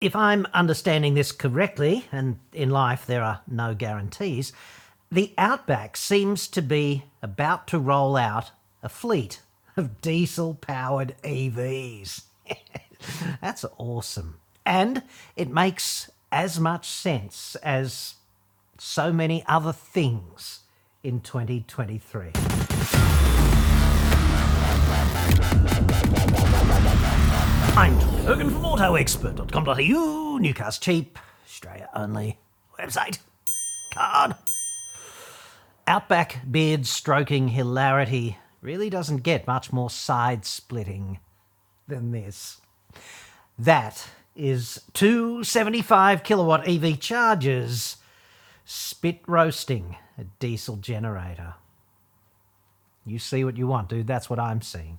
If I'm understanding this correctly, and in life there are no guarantees, the Outback seems to be about to roll out a fleet of diesel powered EVs. That's awesome. And it makes as much sense as so many other things in 2023. I'm John Cadogan from AutoExpert.com.au, Newcastle cheap, Australia only website. Card. Outback beard stroking hilarity really doesn't get much more side splitting than this. That is two 75 kilowatt EV chargers spit roasting a diesel generator. You see what you want, dude. That's what I'm seeing.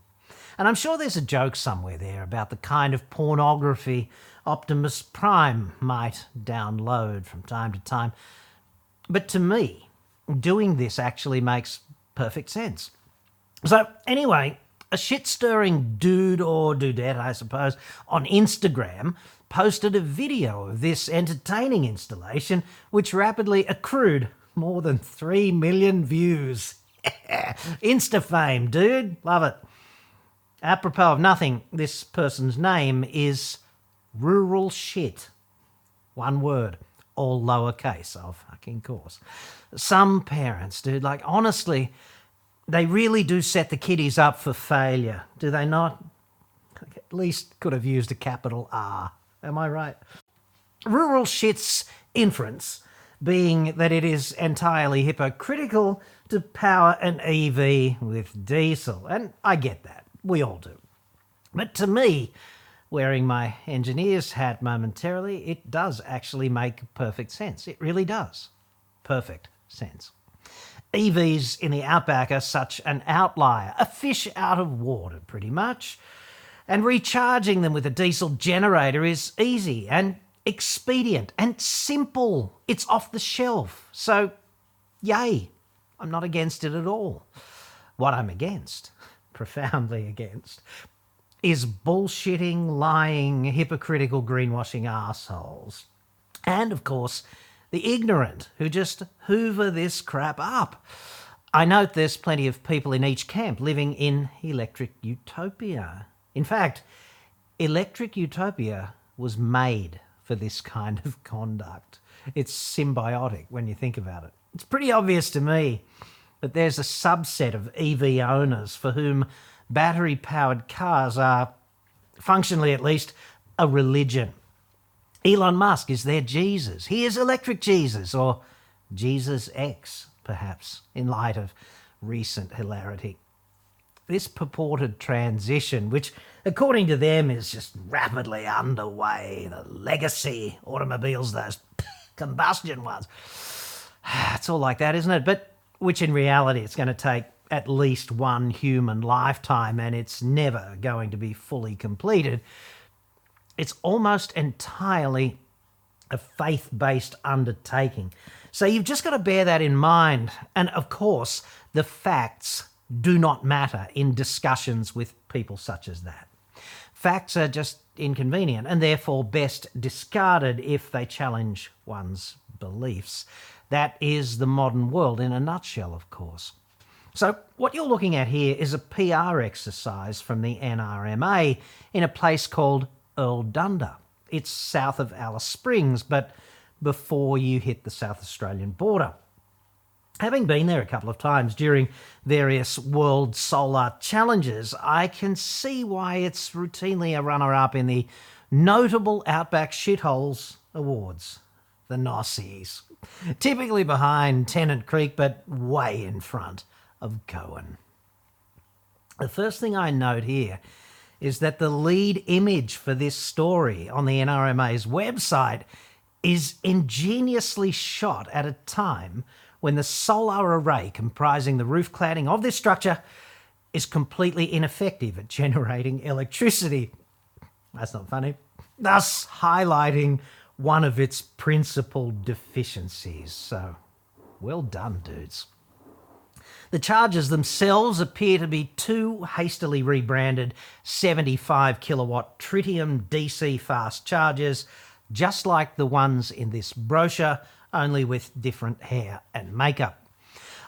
And I'm sure there's a joke somewhere there about the kind of pornography Optimus Prime might download from time to time. But to me, doing this actually makes perfect sense. So, anyway, a shit stirring dude or dudette, I suppose, on Instagram posted a video of this entertaining installation, which rapidly accrued more than 3 million views. Insta fame, dude. Love it. Apropos of nothing, this person's name is Rural Shit. One word, all lowercase, of fucking course. Some parents, dude, like honestly, they really do set the kiddies up for failure, do they not? At least could have used a capital R. Am I right? Rural Shit's inference being that it is entirely hypocritical to power an EV with diesel. And I get that. We all do. But to me, wearing my engineer's hat momentarily, it does actually make perfect sense. It really does. Perfect sense. EVs in the outback are such an outlier, a fish out of water, pretty much. And recharging them with a diesel generator is easy and expedient and simple. It's off the shelf. So, yay, I'm not against it at all. What I'm against, profoundly against, is bullshitting, lying, hypocritical, greenwashing assholes. And of course, the ignorant who just hoover this crap up. I note there's plenty of people in each camp living in electric utopia. In fact, electric utopia was made for this kind of conduct. It's symbiotic when you think about it. It's pretty obvious to me that there's a subset of EV owners for whom battery powered cars are, functionally at least, a religion. Elon Musk is their Jesus. He is electric Jesus, or Jesus X, perhaps, in light of recent hilarity. This purported transition, which according to them is just rapidly underway, the legacy automobiles, those combustion ones. It's all like that, isn't it? But which in reality, it's going to take at least one human lifetime and it's never going to be fully completed it's almost entirely a faith based undertaking. So you've just got to bear that in mind. And of course, the facts do not matter in discussions with people such as that. Facts are just inconvenient and therefore best discarded if they challenge one's beliefs. That is the modern world in a nutshell, of course. So, what you're looking at here is a PR exercise from the NRMA in a place called Erldunda. It's south of Alice Springs, but before you hit the South Australian border. Having been there a couple of times during various World Solar Challenges, I can see why it's routinely a runner up in the Notable Outback Shitholes Awards, the Nossies. Typically behind Tennant Creek, but way in front of Coen. The first thing I note here is that the lead image for this story on the NRMA's website is ingeniously shot at a time when the solar array comprising the roof cladding of this structure is completely ineffective at generating electricity. That's not funny. Thus, highlighting one of its principal deficiencies. So, well done, dudes. The chargers themselves appear to be two hastily rebranded 75 kilowatt tritium DC fast chargers just like the ones in this brochure, only with different hair and makeup.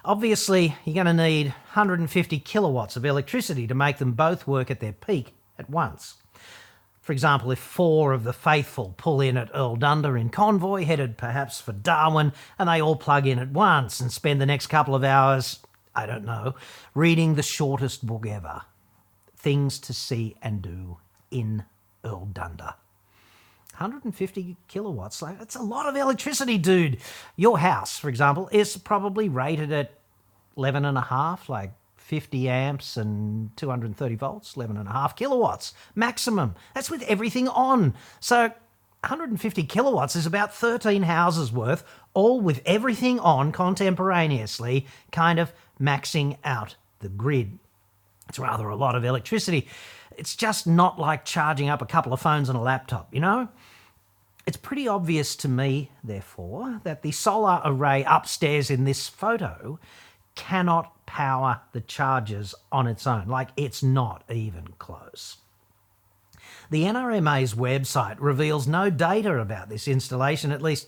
Obviously, you're going to need 150 kilowatts of electricity to make them both work at their peak at once. For example, if four of the faithful pull in at Earl Erldunda in convoy, headed perhaps for Darwin, and they all plug in at once and spend the next couple of hours, I don't know, reading the shortest book ever Things to See and Do in Earl Erldunda. 150 kilowatts. That's a lot of electricity, dude. Your house, for example, is probably rated at 11 and a half, like 50 amps and 230 volts, 11 and a half kilowatts maximum. That's with everything on. So 150 kilowatts is about 13 houses worth, all with everything on contemporaneously, kind of maxing out the grid. It's rather a lot of electricity. It's just not like charging up a couple of phones and a laptop, you know? It's pretty obvious to me, therefore, that the solar array upstairs in this photo cannot power the chargers on its own. Like, it's not even close. The NRMA's website reveals no data about this installation, at least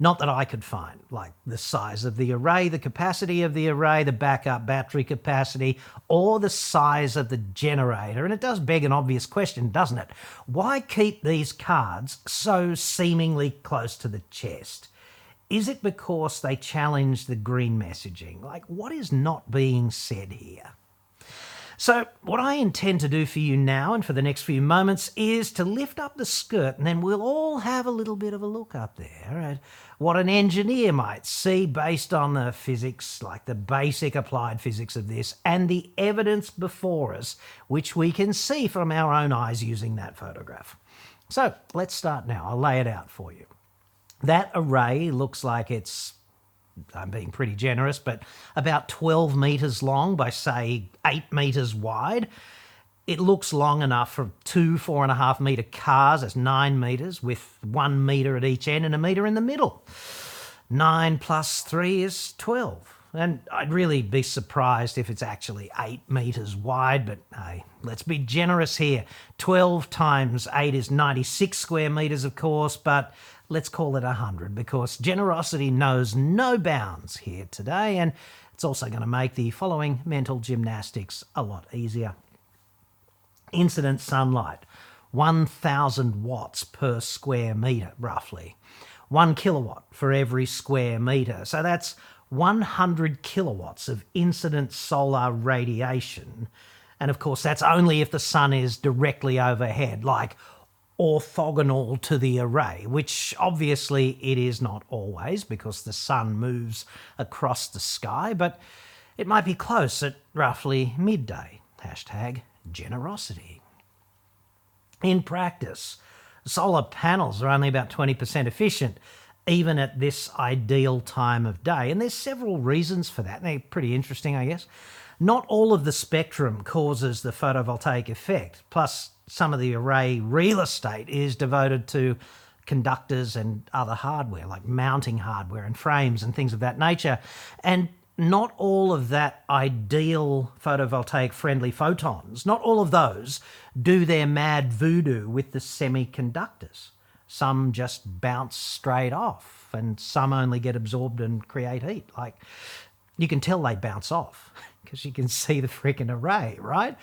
not that I could find, like the size of the array, the capacity of the array, the backup battery capacity, or the size of the generator. And it does beg an obvious question, doesn't it? Why keep these cards so seemingly close to the chest? Is it because they challenge the green messaging? Like, what is not being said here? So, what I intend to do for you now and for the next few moments is to lift up the skirt, and then we'll all have a little bit of a look up there at what an engineer might see based on the physics, like the basic applied physics of this, and the evidence before us, which we can see from our own eyes using that photograph. So, let's start now. I'll lay it out for you. That array looks like it's I'm being pretty generous, but about 12 metres long by, say, 8 metres wide. It looks long enough for two four and a half metre cars. That's nine metres with one metre at each end and a metre in the middle. Nine plus three is 12. And I'd really be surprised if it's actually eight metres wide, but hey, let's be generous here. 12 times 8 is 96 square metres, of course, but let's call it 100 because generosity knows no bounds here today, and it's also going to make the following mental gymnastics a lot easier. Incident sunlight, 1,000 watts per square metre, roughly. One kilowatt for every square metre. So that's 100 kilowatts of incident solar radiation. And of course, that's only if the sun is directly overhead, like orthogonal to the array, which obviously it is not always because the sun moves across the sky, but it might be close at roughly midday. Hashtag generosity. In practice, solar panels are only about 20% efficient, even at this ideal time of day. And there's several reasons for that. They're pretty interesting, I guess. Not all of the spectrum causes the photovoltaic effect. Plus, some of the array real estate is devoted to conductors and other hardware, like mounting hardware and frames and things of that nature. And not all of that ideal photovoltaic friendly photons, not all of those do their mad voodoo with the semiconductors. Some just bounce straight off, and some only get absorbed and create heat. Like you can tell they bounce off because you can see the freaking array, right?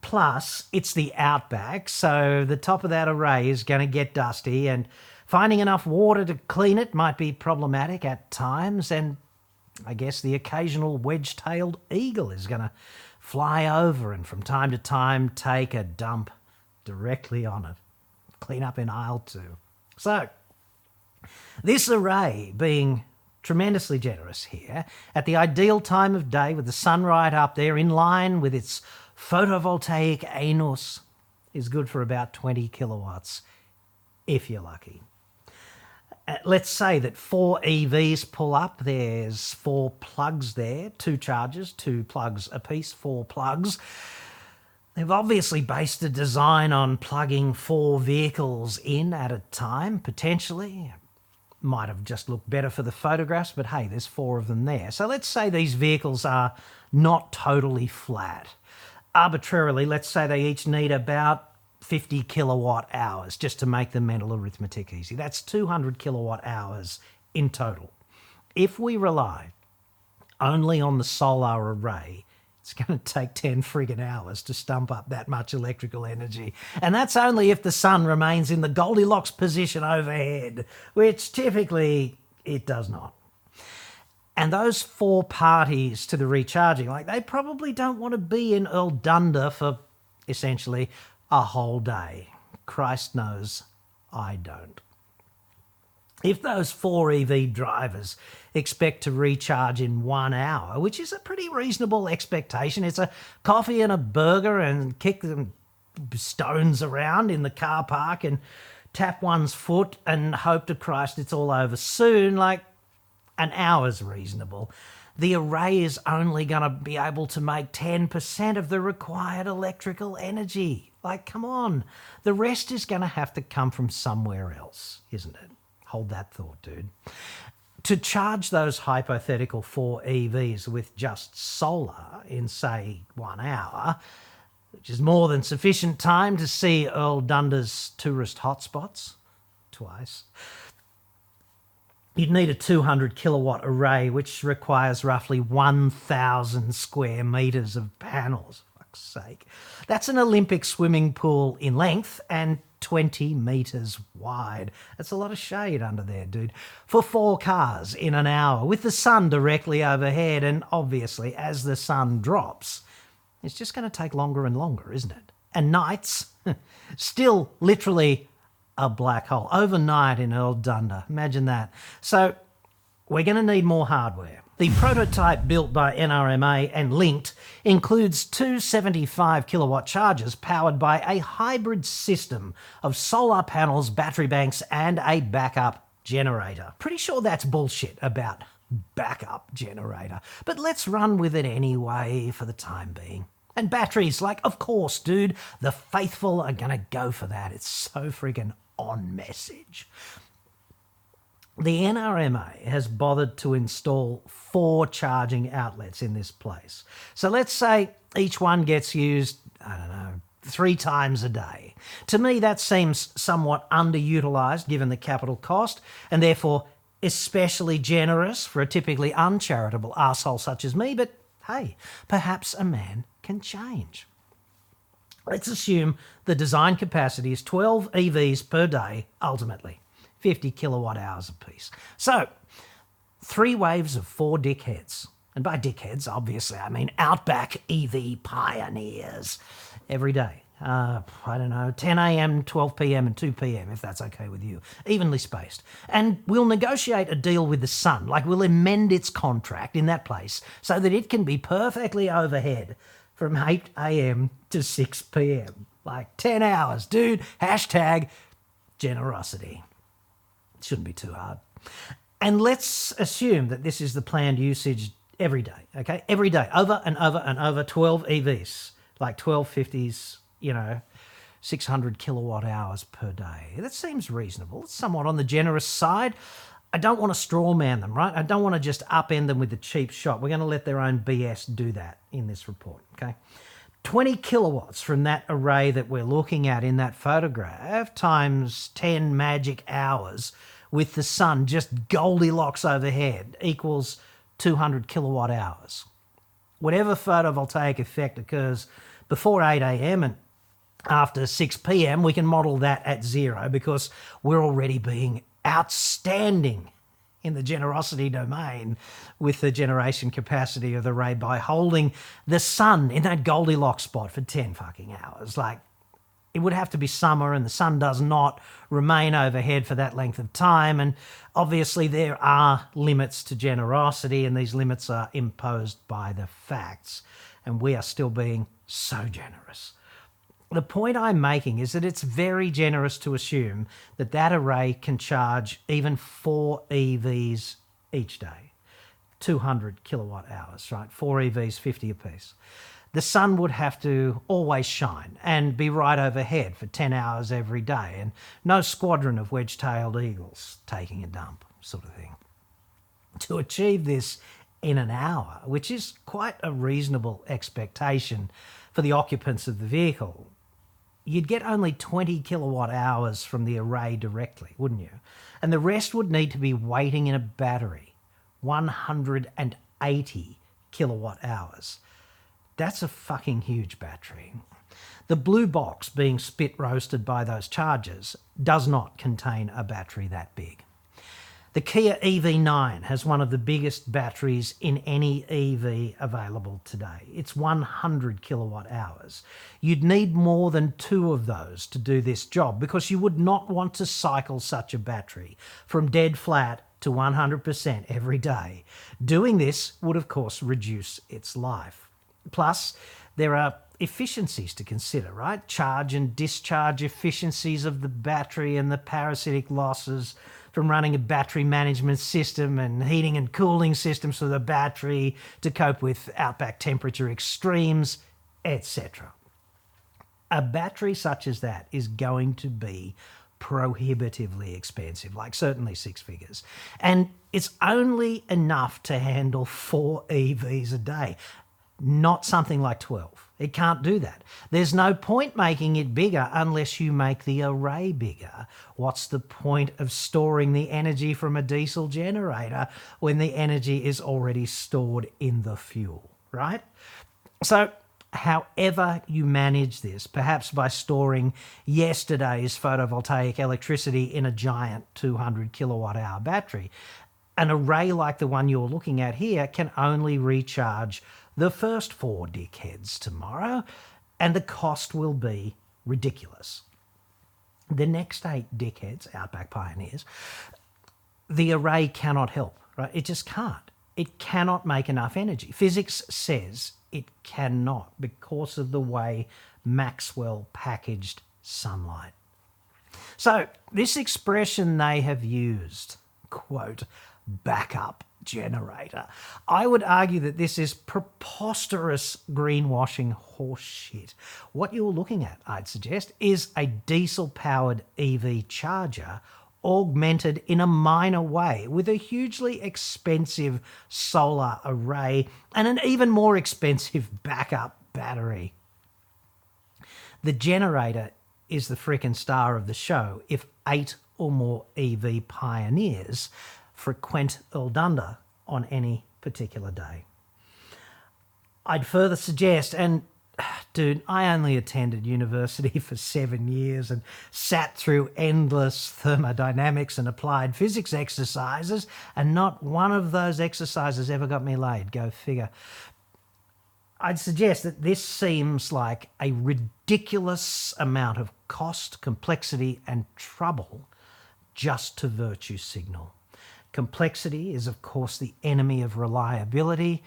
Plus, it's the outback, so the top of that array is going to get dusty, and finding enough water to clean it might be problematic at times. And I guess the occasional wedge tailed eagle is going to fly over and from time to time take a dump directly on it. Clean up in aisle two. So, this array being tremendously generous here at the ideal time of day with the sun right up there in line with its photovoltaic anus is good for about 20 kilowatts if you're lucky. Uh, let's say that four EVs pull up. There's four plugs there, two chargers, two plugs apiece, four plugs. They've obviously based the design on plugging four vehicles in at a time, potentially. Might have just looked better for the photographs, but hey, there's four of them there. So let's say these vehicles are not totally flat arbitrarily, let's say they each need about 50 kilowatt hours, just to make the mental arithmetic easy. That's 200 kilowatt hours in total. If we rely only on the solar array, it's going to take 10 friggin' hours to stump up that much electrical energy. And that's only if the sun remains in the Goldilocks position overhead, which typically it does not. And those four parties to the recharging, like they probably don't want to be in Erldunda for essentially a whole day. Christ knows I don't. If those four EV drivers expect to recharge in one hour, which is a pretty reasonable expectation, it's a coffee and a burger and kick them stones around in the car park and tap one's foot and hope to Christ it's all over soon, like an hour's reasonable. The array is only going to be able to make 10% of the required electrical energy. Like, come on. The rest is going to have to come from somewhere else, isn't it? Hold that thought, dude. To charge those hypothetical four EVs with just solar in, say, one hour, which is more than sufficient time to see Erldunda's tourist hotspots twice, you'd need a 200 kilowatt array, which requires roughly 1,000 square meters of panels. Fuck's sake. That's an Olympic swimming pool in length and 20 metres wide. That's a lot of shade under there, dude. For four cars in an hour with the sun directly overhead. And obviously, as the sun drops, it's just going to take longer and longer, isn't it? And nights, still literally a black hole overnight in Erldunda. Imagine that. So, we're going to need more hardware. The prototype built by NRMA and linked includes two 75 kilowatt chargers powered by a hybrid system of solar panels, battery banks, and a backup generator. Pretty sure that's bullshit about backup generator, but let's run with it anyway for the time being. And batteries, like, of course, dude, the faithful are gonna go for that. It's so friggin' on message the NRMA has bothered to install four charging outlets in this place. So let's say each one gets used, I don't know, three times a day. To me, that seems somewhat underutilised given the capital cost, and therefore especially generous for a typically uncharitable asshole such as me, but hey, perhaps a man can change. Let's assume the design capacity is 12 EVs per day ultimately. 50 kilowatt hours apiece. So, three waves of four dickheads. And by dickheads, obviously, I mean outback EV pioneers every day. Uh, I don't know, 10 a.m., 12 p.m., and 2 p.m., if that's okay with you, evenly spaced. And we'll negotiate a deal with the sun, like we'll amend its contract in that place so that it can be perfectly overhead from 8 a.m. to 6 p.m. Like 10 hours, dude. Hashtag generosity. Shouldn't be too hard. And let's assume that this is the planned usage every day, okay? Every day, over and over and over, 12 EVs, like 1250s, you know, 600 kilowatt hours per day. That seems reasonable. It's somewhat on the generous side. I don't want to straw man them, right? I don't want to just upend them with the cheap shot. We're going to let their own BS do that in this report, okay? 20 kilowatts from that array that we're looking at in that photograph times 10 magic hours with the sun just Goldilocks overhead equals 200 kilowatt hours. Whatever photovoltaic effect occurs before 8 a.m. and after 6 p.m., we can model that at zero because we're already being outstanding in the generosity domain with the generation capacity of the ray by holding the sun in that Goldilocks spot for 10 fucking hours. Like, it would have to be summer and the sun does not remain overhead for that length of time. And obviously, there are limits to generosity, and these limits are imposed by the facts. And we are still being so generous. The point I'm making is that it's very generous to assume that that array can charge even four EVs each day. 200 kilowatt hours, right? Four EVs, 50 apiece the sun would have to always shine and be right overhead for 10 hours every day, and no squadron of wedge tailed eagles taking a dump, sort of thing. To achieve this in an hour, which is quite a reasonable expectation for the occupants of the vehicle, you'd get only 20 kilowatt hours from the array directly, wouldn't you? And the rest would need to be waiting in a battery, 180 kilowatt hours. That's a fucking huge battery. The blue box being spit roasted by those chargers does not contain a battery that big. The Kia EV9 has one of the biggest batteries in any EV available today. It's 100 kilowatt hours. You'd need more than two of those to do this job because you would not want to cycle such a battery from dead flat to 100% every day. Doing this would, of course, reduce its life. Plus, there are efficiencies to consider, right? Charge and discharge efficiencies of the battery and the parasitic losses from running a battery management system and heating and cooling systems for the battery to cope with outback temperature extremes, etc. A battery such as that is going to be prohibitively expensive, like certainly six figures. And it's only enough to handle four EVs a day, not something like 12. It can't do that. There's no point making it bigger unless you make the array bigger. What's the point of storing the energy from a diesel generator when the energy is already stored in the fuel, right? So, however you manage this, perhaps by storing yesterday's photovoltaic electricity in a giant 200 kilowatt hour battery, an array like the one you're looking at here can only recharge the first four dickheads tomorrow, and the cost will be ridiculous. The next eight dickheads, Outback Pioneers, the array cannot help, right? It just can't. It cannot make enough energy. Physics says it cannot because of the way Maxwell packaged sunlight. So, this expression they have used, quote, backup generator. I would argue that this is preposterous greenwashing horseshit. What you're looking at, I'd suggest, is a diesel powered EV charger augmented in a minor way with a hugely expensive solar array and an even more expensive backup battery. The generator is the freaking star of the show if eight or more EV pioneers frequent Erldunda on any particular day. I'd further suggest, and dude, I only attended university for seven years and sat through endless thermodynamics and applied physics exercises, and not one of those exercises ever got me laid. Go figure. I'd suggest that this seems like a ridiculous amount of cost, complexity, and trouble just to virtue signal. Complexity is, of course, the enemy of reliability,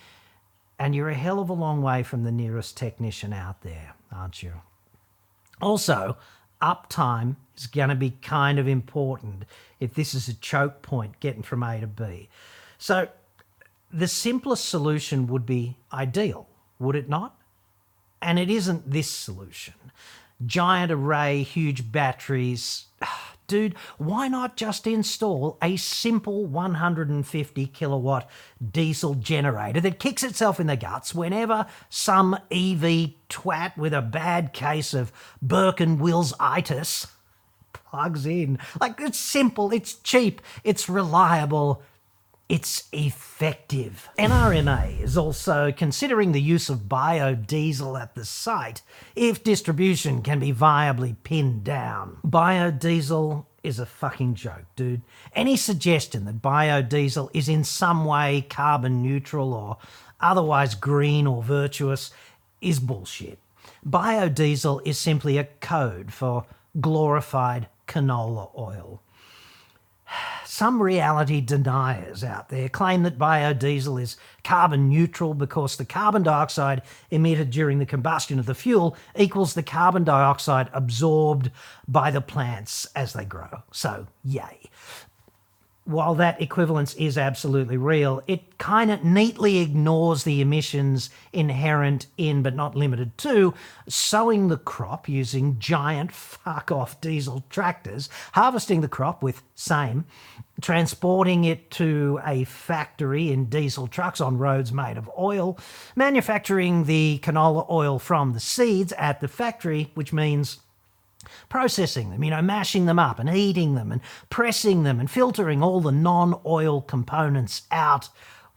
and you're a hell of a long way from the nearest technician out there, aren't you? Also, uptime is going to be kind of important if this is a choke point getting from A to B. So, the simplest solution would be ideal, would it not? And it isn't this solution. Giant array, huge batteries. Ah, Dude, why not just install a simple 150 kilowatt diesel generator that kicks itself in the guts whenever some EV twat with a bad case of Burke and Wills itis plugs in? Like, it's simple, it's cheap, it's reliable, it's effective. NRMA is also considering the use of biodiesel at the site if distribution can be viably pinned down. Biodiesel is a fucking joke, dude. Any suggestion that biodiesel is in some way carbon neutral or otherwise green or virtuous is bullshit. Biodiesel is simply a code for glorified canola oil. Some reality deniers out there claim that biodiesel is carbon neutral because the carbon dioxide emitted during the combustion of the fuel equals the carbon dioxide absorbed by the plants as they grow. So, yay while that equivalence is absolutely real, it kind of neatly ignores the emissions inherent in, but not limited to, sowing the crop using giant fuck off diesel tractors, harvesting the crop with same, transporting it to a factory in diesel trucks on roads made of oil, manufacturing the canola oil from the seeds at the factory, which means processing them, you know, mashing them up and heating them and pressing them and filtering all the non oil components out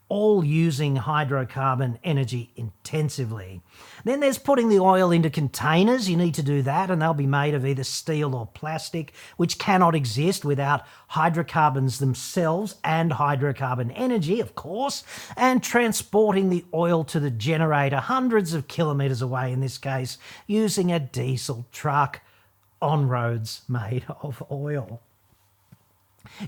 all using hydrocarbon energy intensively. Then there's putting the oil into containers. You need to do that, and they'll be made of either steel or plastic, which cannot exist without hydrocarbons themselves and hydrocarbon energy, of course, and transporting the oil to the generator hundreds of kilometres away, in this case, using a diesel truck on roads made of oil.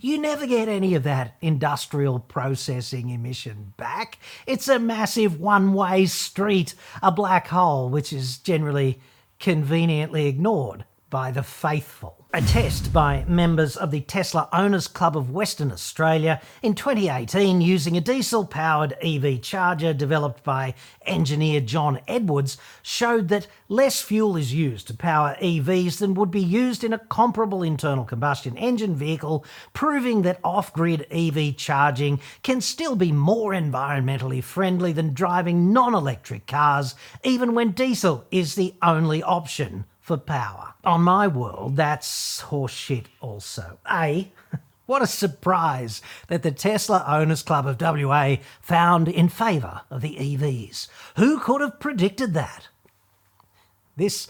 You never get any of that industrial processing emission back. It's a massive one way street, a black hole, which is generally conveniently ignored by the faithful. A test by members of the Tesla Owners Club of Western Australia in 2018 using a diesel powered EV charger developed by engineer John Edwards showed that less fuel is used to power EVs than would be used in a comparable internal combustion engine vehicle, proving that off grid EV charging can still be more environmentally friendly than driving non electric cars, even when diesel is the only option for power. On my world, that's horseshit also. A, what a surprise that the Tesla Owners Club of WA found in favour of the EVs. Who could have predicted that? This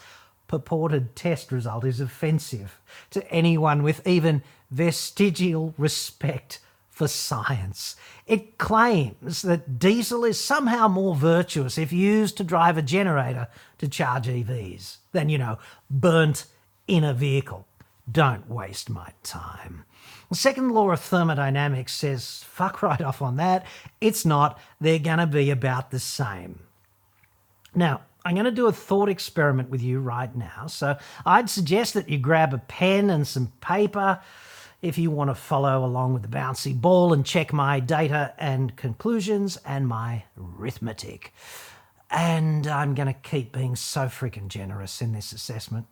purported test result is offensive to anyone with even vestigial respect for science. It claims that diesel is somehow more virtuous if used to drive a generator to charge EVs than, you know, burnt in a vehicle. Don't waste my time. The second law of thermodynamics says, fuck right off on that. It's not. They're going to be about the same. Now, I'm going to do a thought experiment with you right now. So I'd suggest that you grab a pen and some paper if you want to follow along with the bouncy ball and check my data and conclusions and my arithmetic. And I'm going to keep being so freaking generous in this assessment.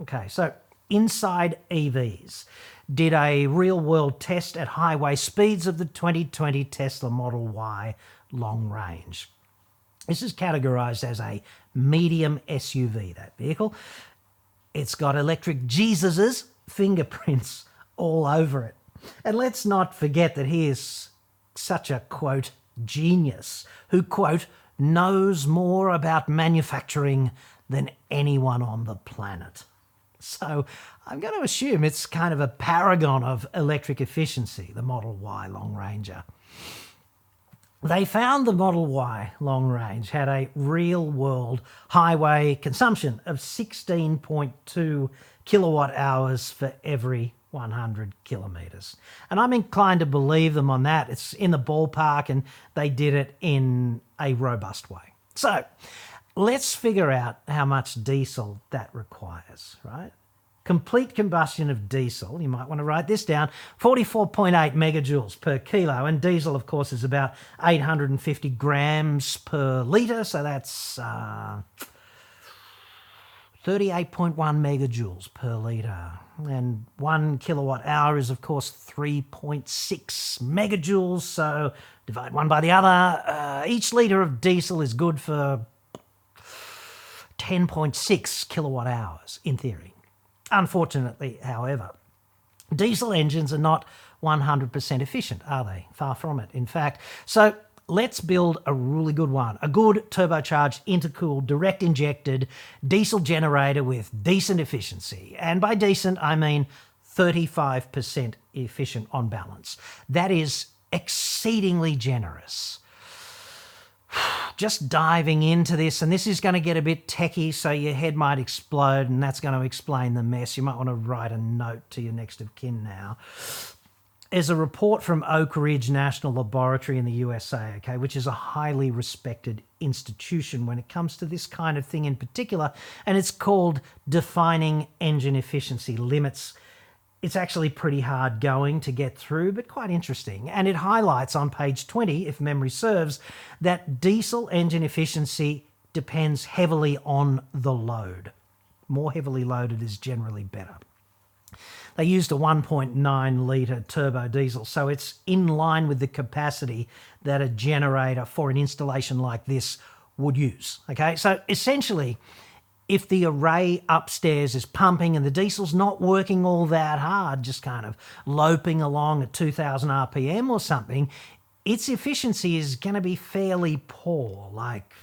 Okay, so Inside EVs did a real world test at highway speeds of the 2020 Tesla Model Y long range. This is categorized as a medium SUV, that vehicle. It's got electric Jesus's fingerprints all over it. And let's not forget that he is such a quote genius who quote knows more about manufacturing than anyone on the planet. So I'm going to assume it's kind of a paragon of electric efficiency, the Model Y Long Ranger. They found the Model Y long range had a real world highway consumption of 16.2 kilowatt hours for every 100 kilometres. And I'm inclined to believe them on that. It's in the ballpark and they did it in a robust way. So let's figure out how much diesel that requires, right? Complete combustion of diesel, you might want to write this down 44.8 megajoules per kilo. And diesel, of course, is about 850 grams per litre. So that's. Uh, 38.1 megajoules per litre. And one kilowatt hour is, of course, 3.6 megajoules. So divide one by the other. Uh, each litre of diesel is good for 10.6 kilowatt hours in theory. Unfortunately, however, diesel engines are not 100% efficient, are they? Far from it, in fact. So let's build a really good one. A good turbocharged, intercooled, direct injected diesel generator with decent efficiency. And by decent, I mean 35% efficient on balance. That is exceedingly generous. Just diving into this, and this is going to get a bit techie, so your head might explode, and that's going to explain the mess. You might want to write a note to your next of kin now is a report from Oak Ridge National Laboratory in the USA, okay, which is a highly respected institution when it comes to this kind of thing in particular, and it's called Defining Engine Efficiency Limits. It's actually pretty hard going to get through, but quite interesting. And it highlights on page 20, if memory serves, that diesel engine efficiency depends heavily on the load. More heavily loaded is generally better. They used a 1.9 litre turbo diesel, so it's in line with the capacity that a generator for an installation like this would use. Okay, so essentially, if the array upstairs is pumping and the diesel's not working all that hard, just kind of loping along at 2000 RPM or something, its efficiency is going to be fairly poor, like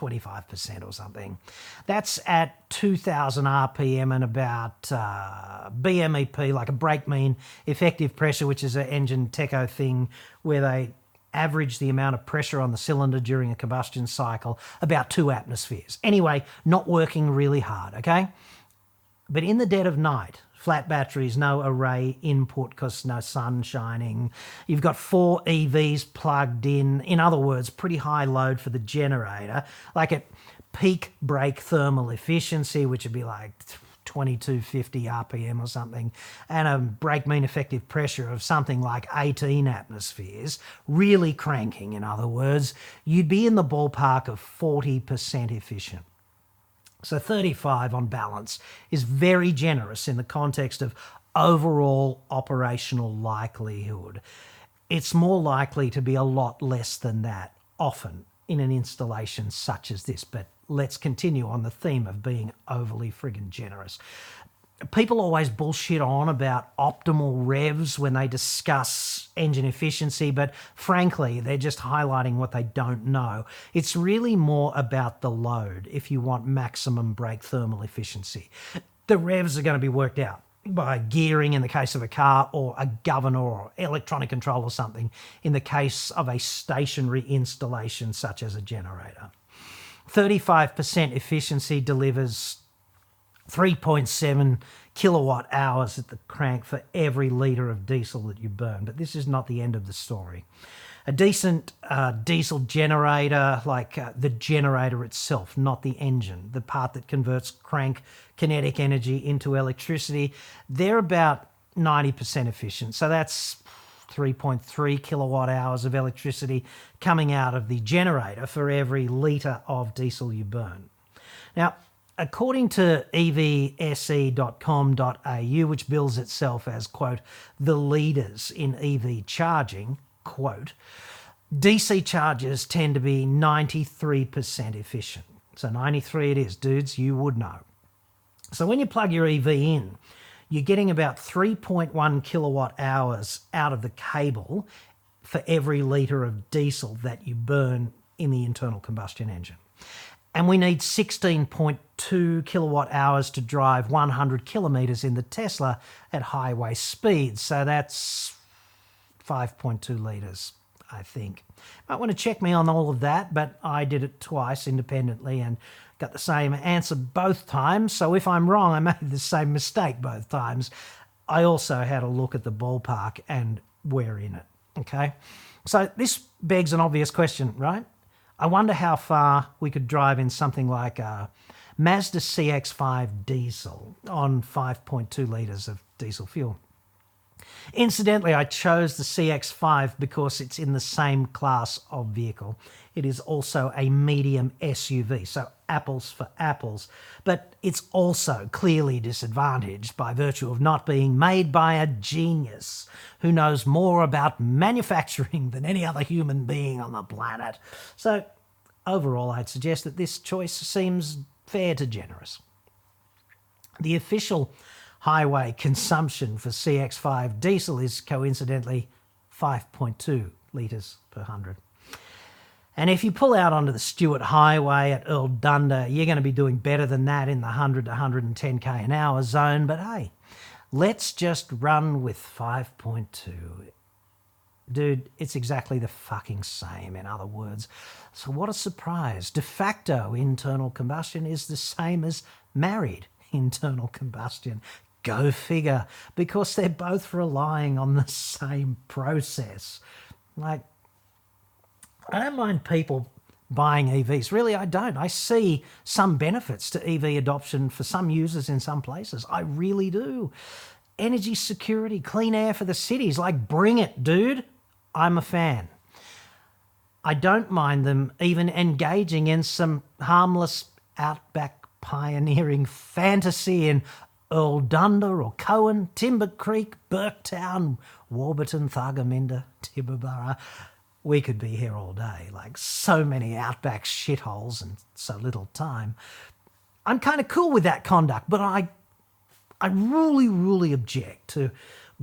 25% or something. That's at 2000 RPM and about uh, BMEP, like a brake mean effective pressure, which is an engine techo thing where they average the amount of pressure on the cylinder during a combustion cycle, about two atmospheres. Anyway, not working really hard, okay? But in the dead of night, flat batteries, no array input because no sun shining. You've got four EVs plugged in. In other words, pretty high load for the generator. Like at peak brake thermal efficiency, which would be like 2250 RPM or something, and a brake mean effective pressure of something like 18 atmospheres, really cranking, in other words, you'd be in the ballpark of 40% efficient. So 35 on balance is very generous in the context of overall operational likelihood. It's more likely to be a lot less than that often in an installation such as this, but let's continue on the theme of being overly friggin' generous. People always bullshit on about optimal revs when they discuss engine efficiency, but frankly, they're just highlighting what they don't know. It's really more about the load if you want maximum brake thermal efficiency. The revs are going to be worked out by gearing in the case of a car or a governor or electronic control or something in the case of a stationary installation such as a generator. 35% efficiency delivers 3.7 kilowatt hours at the crank for every litre of diesel that you burn. But this is not the end of the story. A decent uh, diesel generator, like uh, the generator itself, not the engine, the part that converts crank kinetic energy into electricity, they're about 90% efficient. So that's 3.3 kilowatt hours of electricity coming out of the generator for every litre of diesel you burn. Now, according to evse.com.au, which bills itself as, quote, the leaders in EV charging, quote, DC chargers tend to be 93% efficient. So 93 it is, dudes, you would know. So when you plug your EV in, you're getting about 3.1 kilowatt hours out of the cable for every litre of diesel that you burn in the internal combustion engine. And we need 16.2 kilowatt hours to drive 100 kilometres in the Tesla at highway speeds. So that's 5.2 litres, I think. Might want to check me on all of that, but I did it twice independently and got the same answer both times. So if I'm wrong, I made the same mistake both times. I also had a look at the ballpark and we're in it. Okay. So this begs an obvious question, right? I wonder how far we could drive in something like a Mazda CX5 diesel on 5.2 litres of diesel fuel. Incidentally, I chose the CX5 because it's in the same class of vehicle. It is also a medium SUV, so apples for apples, but it's also clearly disadvantaged by virtue of not being made by a genius who knows more about manufacturing than any other human being on the planet. So, overall, I'd suggest that this choice seems fair to generous. The official highway consumption for CX5 diesel is coincidentally 5.2 litres per 100. And if you pull out onto the Stuart Highway at Erldunda, you're going to be doing better than that in the 100 to 110k an hour zone. But hey, let's just run with 5.2. Dude, it's exactly the fucking same, in other words. So, what a surprise. De facto internal combustion is the same as married internal combustion. Go figure, because they're both relying on the same process. Like, I don't mind people buying EVs. Really, I don't. I see some benefits to EV adoption for some users in some places. I really do. Energy security, clean air for the cities, like bring it, dude. I'm a fan. I don't mind them even engaging in some harmless outback pioneering fantasy in Erldunda or Coen, Timber Creek, Burketown, Warburton, Thargomindah, Tibooburra. We could be here all day, like so many outback shitholes and so little time. I'm kind of cool with that conduct, but I, I really, really object to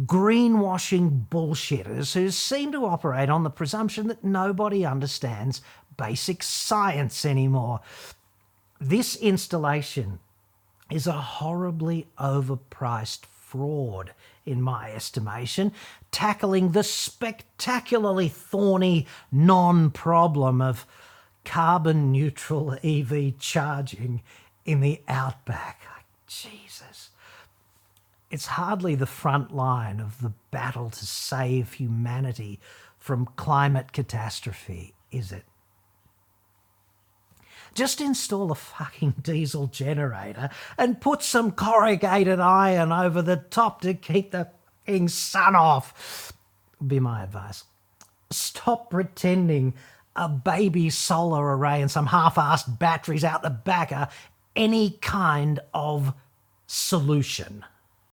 greenwashing bullshitters who seem to operate on the presumption that nobody understands basic science anymore. This installation is a horribly overpriced fraud, in my estimation, tackling the spectacularly thorny non problem of carbon neutral EV charging in the outback. Jesus. It's hardly the front line of the battle to save humanity from climate catastrophe, is it? Just install a fucking diesel generator and put some corrugated iron over the top to keep the fucking sun off. Would be my advice. Stop pretending a baby solar array and some half-assed batteries out the back are any kind of solution.